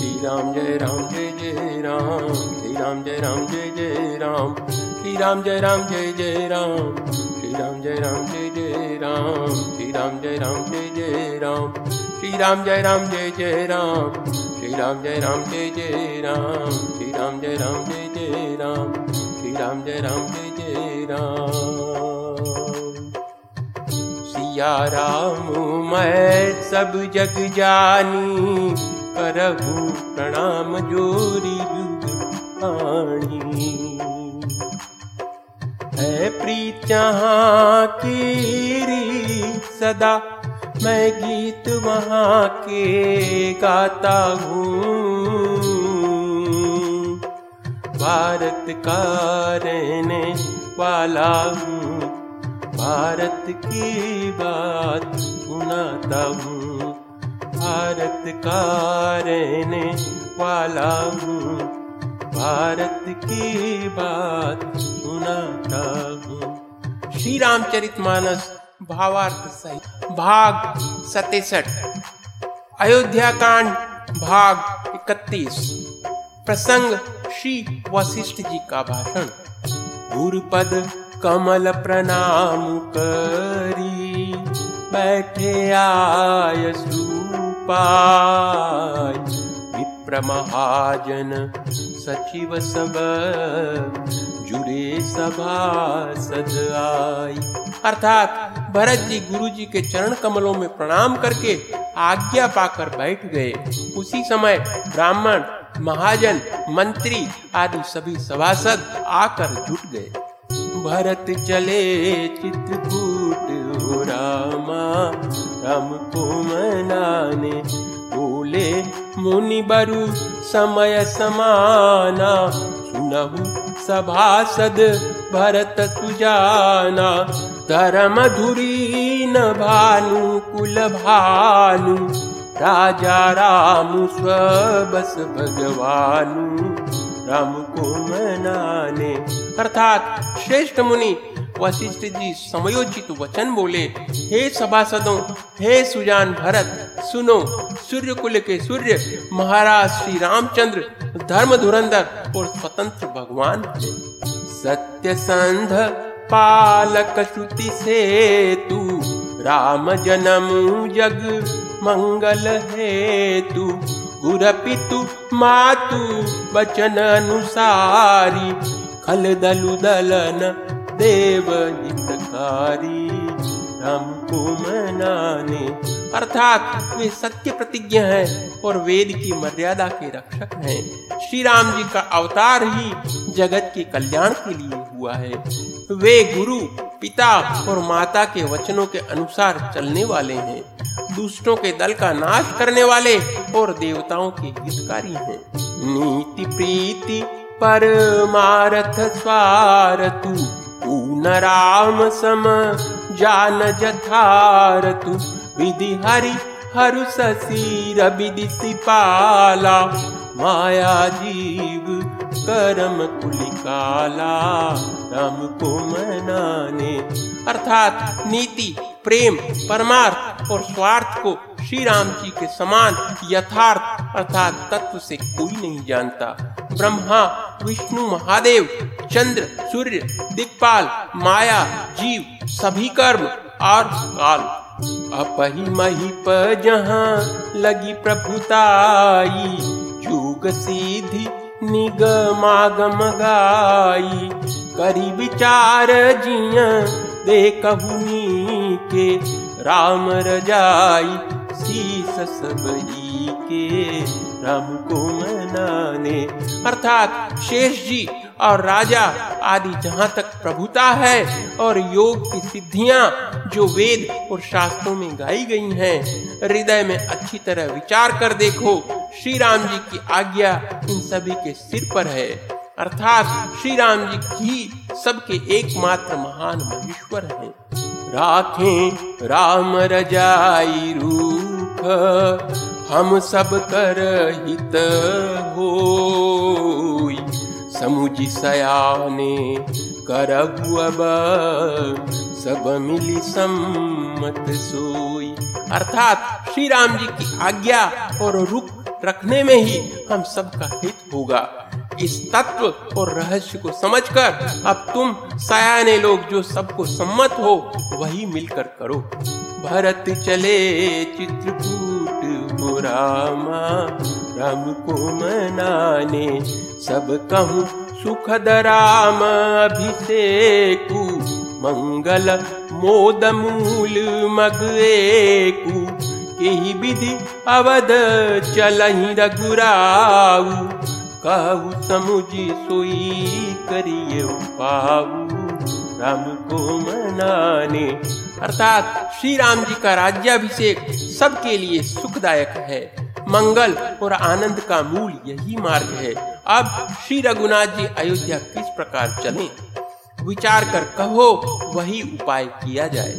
श्री राम जय राम जय जय राम श्री राम जय राम जय जय राम श्री राम जय राम जय जय राम श्री राम जय राम जय जय राम श्री राम जय राम जय जय राम श्री राम जय राम जय जय राम श्री राम जय राम जय जय राम श्री राम जय राम जय जय राम श्री राम जय राम जय जय राम सिया राम मैं सब जग जानी करहु प्रणाम जोरी आणी। है प्रीत जहाँ सदा, मैं गीत वहाँ के गाता हूँ। भारत का रहने वाला हूँ, भारत की बात सुनाता हूँ। भारत का रहने वाला हूँ। भारत की बात सुनाता हूँ। श्री रामचरित मानस भावार्थ सहित, भाग सतेसठ अयोध्या कांड भाग इकतीस। प्रसंग श्री वशिष्ठ जी का भाषण। गुरुपद कमल प्रणाम करी, बैठे आय विप्र महाजन सचिव सब, जुड़े सभा सद आई। अर्थात भरत जी गुरु जी के चरण कमलों में प्रणाम करके आज्ञा पाकर बैठ गए। उसी समय ब्राह्मण, महाजन, मंत्री आदि सभी सभासद आकर जुट गए। भरत चले चित्रकूट हो रामा राम को मनाने। बोले मुनि बरु समय समाना। सुनहु सभासद भरत सुजाना। धर्म धुरी न भानु कुल भानु। राजा राम स्वबस भगवानु राम को मनाने। अर्थात श्रेष्ठ मुनि वशिष्ठ जी समयोचित वचन बोले, हे सभासदों, हे सुजान भरत, सुनो सूर्य कुल के सूर्य, महाराज श्री रामचंद्र, धर्म धुरंधर और स्वतंत्र भगवान सत्य संध पालक श्रुति से तू राम जन्म जग मंगल है हेतु गुर पितु मातु वचन अनुसारी खल दलु दलन देव हितकारी। राम को मनाने, अर्थात वे सत्य प्रतिज्ञ हैं और वेद की मर्यादा के रक्षक हैं। श्री राम जी का अवतार ही जगत के कल्याण के लिए हुआ है। वे गुरु पिता और माता के वचनों के अनुसार चलने वाले हैं, दुष्टों के दल का नाश करने वाले और देवताओं के हितकारी हैं। नीति प्रीति परमारथ स्वारतु पून राम सम जान जथारतु। विधि हरि हरु ससीर विधि सिपाला, माया जीव करम कुलिकाला राम को मनाने। अर्थात नीति, प्रेम, परमार्थ और स्वार्थ को श्री राम जी के समान यथार्थ, अर्थात तत्व से कोई नहीं जानता। ब्रह्मा, विष्णु, महादेव, चंद्र, सूर्य, दिक्पाल, माया, जीव, सभी कर्म, और काल। अपही मही प जहाँ लगी प्रभुताई जुग सीधी निगमागम गाई, करी विचार जिया दे के, राम रजाई, शीस सबई के, राम को मनाने। अर्थात शेष जी और राजा आदि जहाँ तक प्रभुता है और योग की सिद्धियाँ जो वेद और शास्त्रों में गाई गई हैं, हृदय में अच्छी तरह विचार कर देखो। श्री राम जी की आज्ञा इन सभी के सिर पर है। अर्थात श्री राम जी ही सबके एकमात्र महान महेश्वर हैं। राखे राम रजाई रूख हम सब कर हित हो। समुझ सयाने करबु अब। सब मिली सम्मत सोई। अर्थात श्री राम जी की आज्ञा और रुख रखने में ही हम सबका हित होगा। इस तत्व और रहस्य को समझकर अब तुम सयाने लोग जो सबको सम्मत हो, वही मिलकर करो। भरत चले चित्रकूट हो रामा, राम को मनाने, सब कहूँ सुखद राम अभिषेकु, मंगल मोद मूल मगेकु यही विधि अवध चलही रघुराऊ कहु समुझी सोई करिए राम को मनाने। अर्थात श्री राम जी का राज्याभिषेक सबके लिए सुखदायक है। मंगल और आनंद का मूल यही मार्ग है। अब श्री रघुनाथ जी अयोध्या किस प्रकार चले? विचार कर कहो, वही उपाय किया जाए।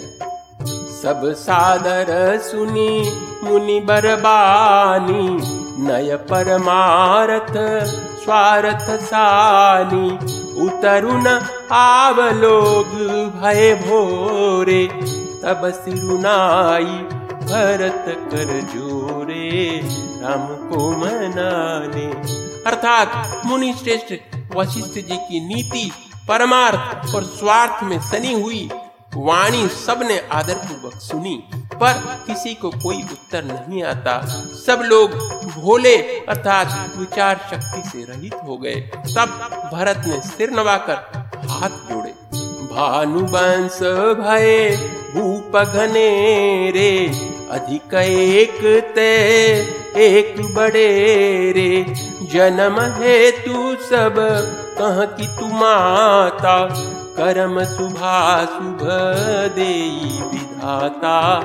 सब सादर सुनी, मुनि बरबानी। नय परमारथ स्वार्थ सानी उतरुन आवलोग, भय भोरे, तब सिरुनाई, भरत कर जोरे, राम को मनाने। अर्थात मुनि श्रेष्ठ वशिष्ठ जी की नीति परमार्थ और स्वार्थ में सनी हुई वाणी सबने आदर पूर्वक सुनी। पर किसी को कोई उत्तर नहीं आता। सब लोग भोले अर्थात विचार शक्ति से रहित हो गए। तब भरत ने सिर नवाकर हाथ जोड़े। भानुवंश भय, भूप घने रे, अधिक एक ते एक बड़े रे। जन्म है तू सब कह की तू माता कर्म शुभा शुभ दे विधाता,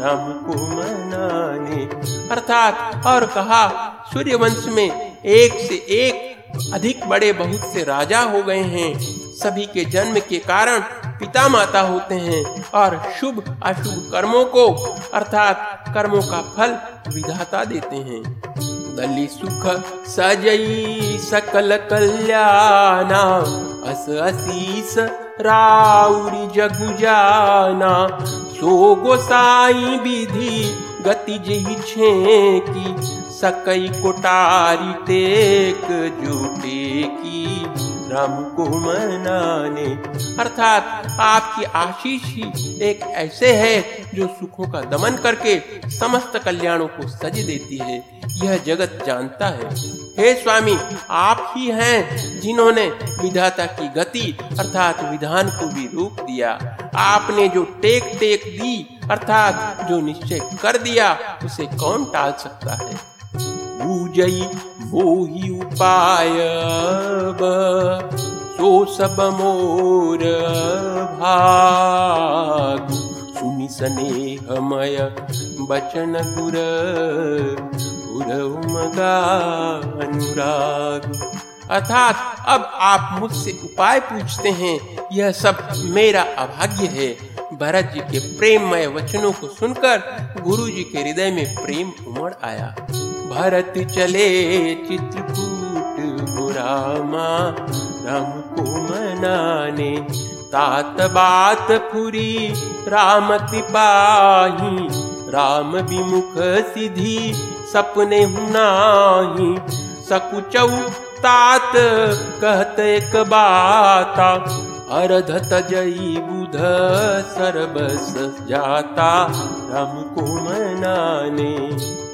राम को मनाने। अर्थात, और कहा सूर्य वंश में एक से एक अधिक बड़े बहुत से राजा हो गए हैं। सभी के जन्म के कारण पिता माता होते हैं और शुभ अशुभ कर्मों को, अर्थात कर्मों का फल विधाता देते हैं। लि सुख सजई सकल कल्याणा। अस असीस राउरी जगु सो गोसाई विधि गतिजयि छे कि सकई कोटारी टेक जुटे की राम को मनाने। अर्थात आपकी आशीष ही एक ऐसे है जो सुखों का दमन करके समस्त कल्याणों को सज देती है। यह जगत जानता है। हे स्वामी, आप ही हैं जिन्होंने विधाता की गति अर्थात विधान को भी रोक दिया। आपने जो टेक टेक दी अर्थात जो निश्चय कर दिया, उसे कौन टाल सकता है? पूजई मोही उपाय सो सब मोर भाग। सुनि स्नेहमय बचन गुर अनुराग। अर्थात अब आप मुझसे उपाय पूछते हैं, यह सब मेरा अभाग्य है। भरत जी के प्रेममय वचनों को सुनकर गुरु जी के हृदय में प्रेम उमड़ आया। भरत चले चित्रकूट बुरामा राम को मनाने। तात बात फुरी राम तिपाही राम विमुख सिद्धि सपने हुनाही सकुचौ तात कहत एक बाता अरधत जई बुध सर्वस जाता राम को मनाने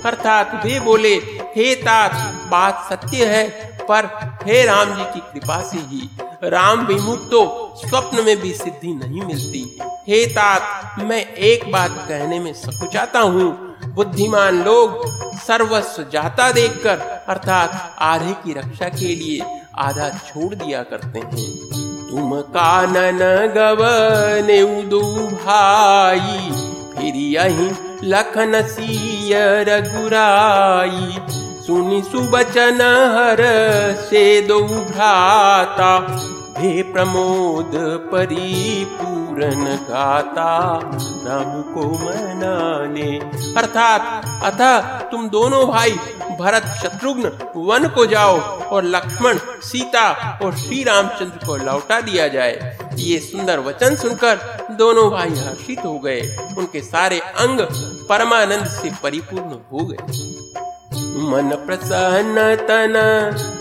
अर्थात वे बोले, हे तात, बात सत्य है, पर हे राम जी की कृपा से ही। राम विमुख तो स्वप्न में भी सिद्धि नहीं मिलती। हे तात, मैं एक बात कहने में सकुचाता हूँ। बुद्धिमान लोग सर्वस्व जाता देखकर, अर्थात आधे की रक्षा के लिए आधा छोड़ दिया करते हैं। तुम कानन गवने भाई फिर यही लखन सिय रघुराई। सुनि सुबचन हर से दो भ्राता भे प्रमोद परिपूरन गाता। राम को मनाने। अर्थात अतः तुम दोनों भाई भरत शत्रुघ्न वन को जाओ और लक्ष्मण, सीता और श्री रामचंद्र को लौटा दिया जाए। ये सुंदर वचन सुनकर दोनों भाई हर्षित हो गए। उनके सारे अंग परमानंद से परिपूर्ण हो गए। मन प्रसन्न तन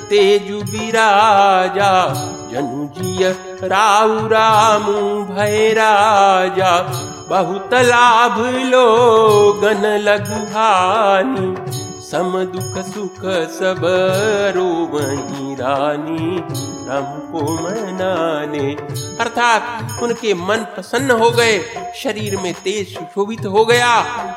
तेजु विराजा, जनु जिय राउ रामु भय राजा। बहुत लाभ लो गन लघुहानी। सम दुख सुख सब रोवही रानी राम को मनाने। अर्थात उनके मन प्रसन्न हो गए, शरीर में तेज सुशोभित हो गया।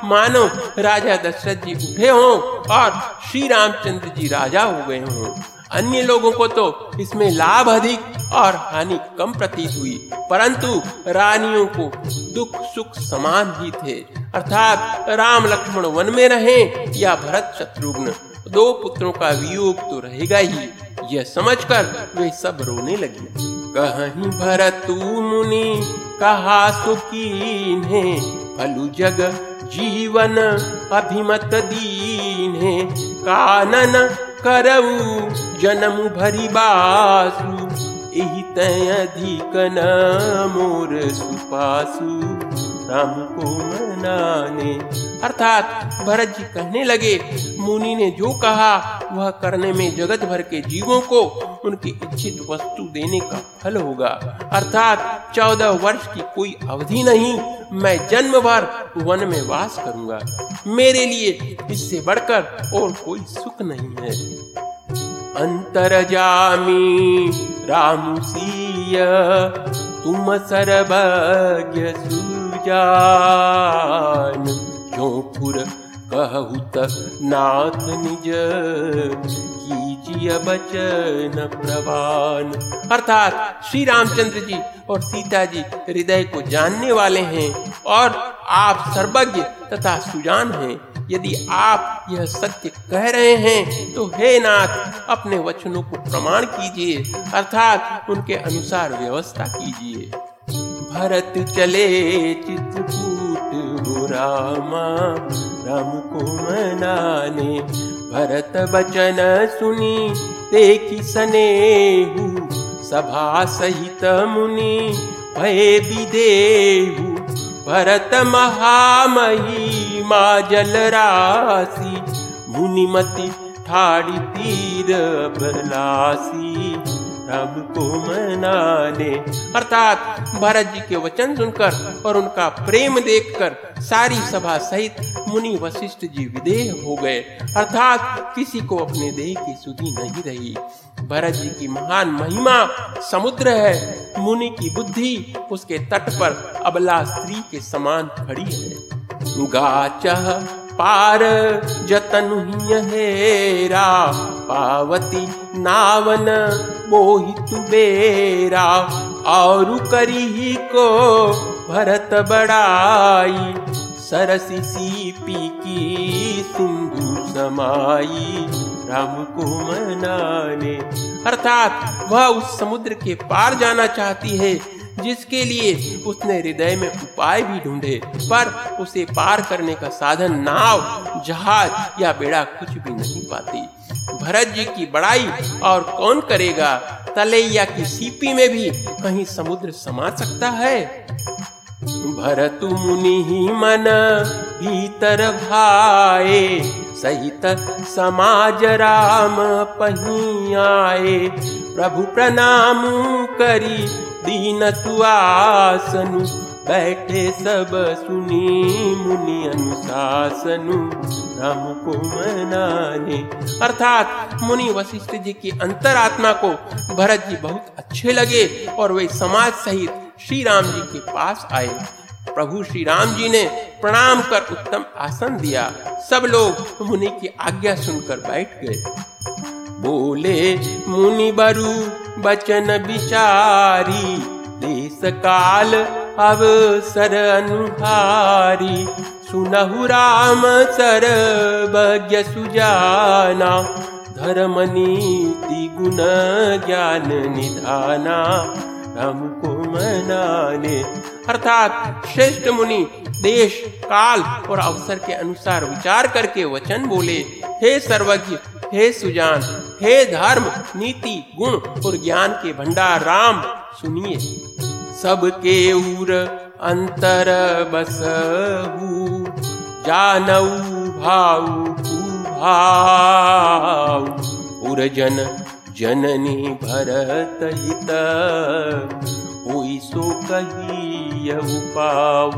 मानो राजा दशरथ जी उठे हों और श्री रामचंद्र जी राजा हो गए हों। अन्य लोगों को तो इसमें लाभ अधिक और हानि कम प्रतीत हुई, परंतु रानियों को दुख सुख समान ही थे। अर्थात राम लक्ष्मण वन में रहे या भरत शत्रुघ्न, दो पुत्रों का वियोग तो रहेगा ही। यह समझकर वे सब रोने लगे। कहीं भरत मुनि, कहा है फलु जग जीवन अभिमत दीन है। कानन करऊ जन्म भरी बासु तय अधिक न मोर सुपासु। राम को मनाने, अर्थात भरत जी कहने लगे मुनि ने जो कहा, वह करने में जगत भर के जीवों को उनकी इच्छित वस्तु देने का फल होगा। अर्थात चौदह वर्ष की कोई अवधि नहीं, मैं जन्म भर वन में वास करूँगा। मेरे लिए इससे बढ़कर और कोई सुख नहीं है। अंतर जामी रामुसीय तुम सर्वज्ञ सुजान पुर कहूत नाथ निज कीजिए बचन प्रवान। अर्थात श्री रामचंद्र जी और सीता जी हृदय को जानने वाले हैं और आप सर्वज्ञ तथा सुजान हैं। यदि आप यह सत्य कह रहे हैं तो हे नाथ, अपने वचनों को प्रमाण कीजिए। अर्थात उनके अनुसार व्यवस्था कीजिए। भरत चले चित्रकूट हो रामा राम को मनाने। भरत बचन सुनी देखी सने सभा सहित मुनि भय विदेहु। भरत महामही माँ ठाड़ी तीर बलासी राम को मनाने। अर्थात भरत जी के वचन सुनकर और उनका प्रेम देखकर सारी सभा सहित मुनि वशिष्ठ जी विदेह हो गए। अर्थात किसी को अपने देह की सुधी नहीं रही। भरत जी की महान महिमा समुद्र है। मुनि की बुद्धि उसके तट पर अबला स्त्री के समान खड़ी है। गाच पार, जतन हेरा पावती नावन मोहित बेरा। और करी को भरत बड़ाई, सरसी सीपी की सिंधु समाई। राम को मनाने, अर्थात वह उस समुद्र के पार जाना चाहती है जिसके लिए उसने हृदय में उपाय भी ढूंढे, पर उसे पार करने का साधन नाव, जहाज़ या बेड़ा कुछ भी नहीं पाती। भरत जी की बड़ाई और कौन करेगा? तलैया की सीपी में भी कहीं समुद्र समा सकता है? भरत मुनि ही मन भीतर भाए, सहित समाज राम पही आए। प्रभु प्रणाम करी दीन सुआसनु बैठे सब सुनी मुनि अनुशासनु, राम को मनाने। अर्थात मुनि वशिष्ठ जी की अंतरात्मा को भरत जी बहुत अच्छे लगे और वे समाज सहित श्री राम जी के पास आए। प्रभु श्री राम जी ने प्रणाम कर उत्तम आसन दिया। सब लोग मुनि की आज्ञा सुनकर बैठ गए। बोले, मुनि बरु बचन विचारी देश काल अवसर अनुहारी। सुनहु राम सर्वज्ञ सुजाना धर्म नीति गुण ज्ञान निधाना। राम को मनाने अर्थात श्रेष्ठ मुनि देश, काल और अवसर के अनुसार विचार करके वचन बोले। हे सर्वज्ञ, हे सुजान, हे धर्म, नीति, गुण और ज्ञान के भंडार राम सुनिए। सबके उर अंतर बसहु, जानऊ, भाऊ भाव उर्जन, जननी भरत हित, हुई सो कही उपाव।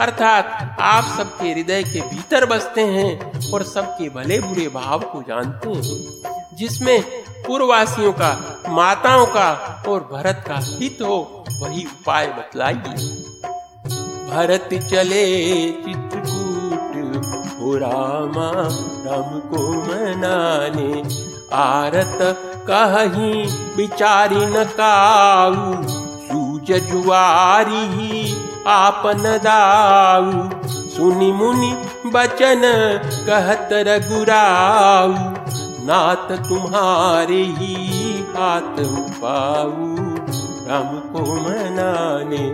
अर्थात आप सबके हृदय के भीतर बसते हैं और सबके भले बुरे भाव को जानते हैं, जिसमें पूर्ववासियों का, माताओं का और भरत का हित हो, वही उपाय बतलाइए। भरत चले चित्रकूट हो रामा, राम को मनाने। आरत कहीं बिचारी न काऊ, सूज जुआरी आपन दाऊ। सुनी मुनि बचन कहत रघुराऊ। नाथ तुम्हारे ही हाथ पाऊ राम को मनाने।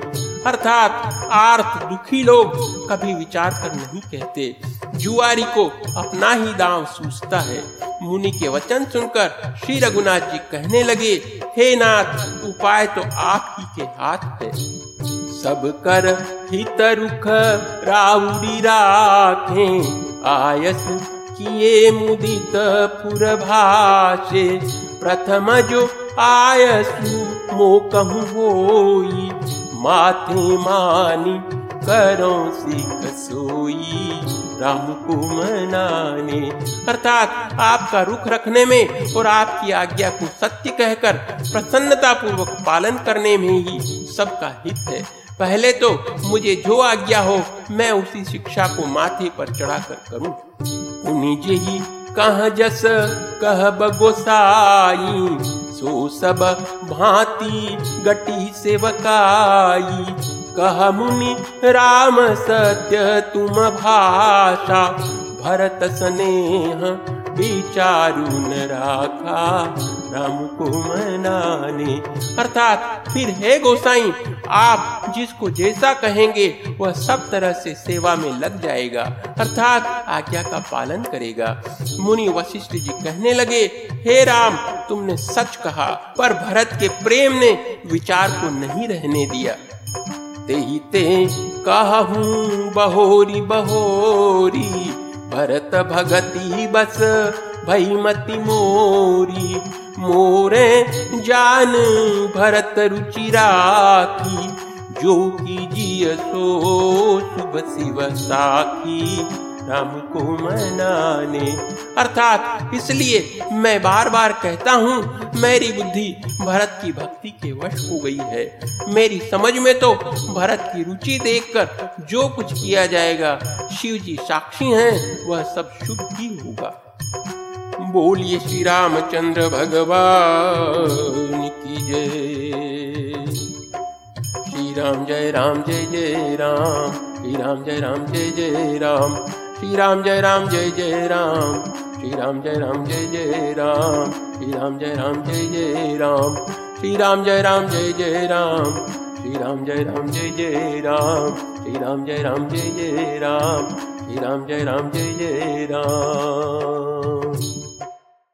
अर्थात आर्थ दुखी लोग कभी विचार कर नहीं कहते। जुआरी को अपना ही दाम सूझता है। मुनि के वचन सुनकर श्री रघुनाथ जी कहने लगे, हे नाथ, उपाय तो आप ही के हाथ है। सब कर हित रुख राउरी राखे। आयस किए मुदित पुर भाषे प्रथम जो आयसु मो कहूँ होई, माथे मानी करो सिख सोई। राम को मनाने, अर्थात आपका रुख रखने में और आपकी आज्ञा को सत्य कहकर प्रसन्नता पूर्वक पालन करने में ही सबका हित है। पहले तो मुझे जो आज्ञा हो, मैं उसी शिक्षा को माथे पर चढ़ाकर करूँ। उन्हीं ही कह जस कह बगोसाई सो सब भांति गटी सेवकाई। कह मुनि, राम सत्य तुम भाषा, भरत स्नेह विचारु न राखा। राम को मनाने, अर्थात फिर हे गोसाई आप जिसको जैसा कहेंगे, वह सब तरह से सेवा में लग जाएगा, अर्थात आज्ञा का पालन करेगा। मुनि वशिष्ठ जी कहने लगे, हे राम, तुमने सच कहा, पर भरत के प्रेम ने विचार को नहीं रहने दिया। ते ही ते कहूँ, बहोरी बहोरी, भरत भगति बस, भई मति मोरी। मोरे जान भरत रुचि राखी, जो की जिय सो शुभ शिव साखी। राम को मनाने। अर्थात इसलिए मैं बार बार कहता हूँ, मेरी बुद्धि भरत की भक्ति के वश हो गई है। मेरी समझ में तो भरत की रुचि देखकर जो कुछ किया जाएगा, शिव जी साक्षी हैं, वह सब शुभ ही होगा। बोलिए श्री रामचंद्र भगवान की जय। श्री राम जय राम, जय जय राम। श्री राम जय राम, जय जय राम। श्री राम जय राम, जय जय राम। श्री राम जय राम, जय जय राम। श्री राम जय राम, जय जय राम। श्री राम जय राम, जय जय राम। श्री राम जय राम, जय जय राम। श्री राम जय राम, जय जय राम। श्री राम जय राम, जय जय राम।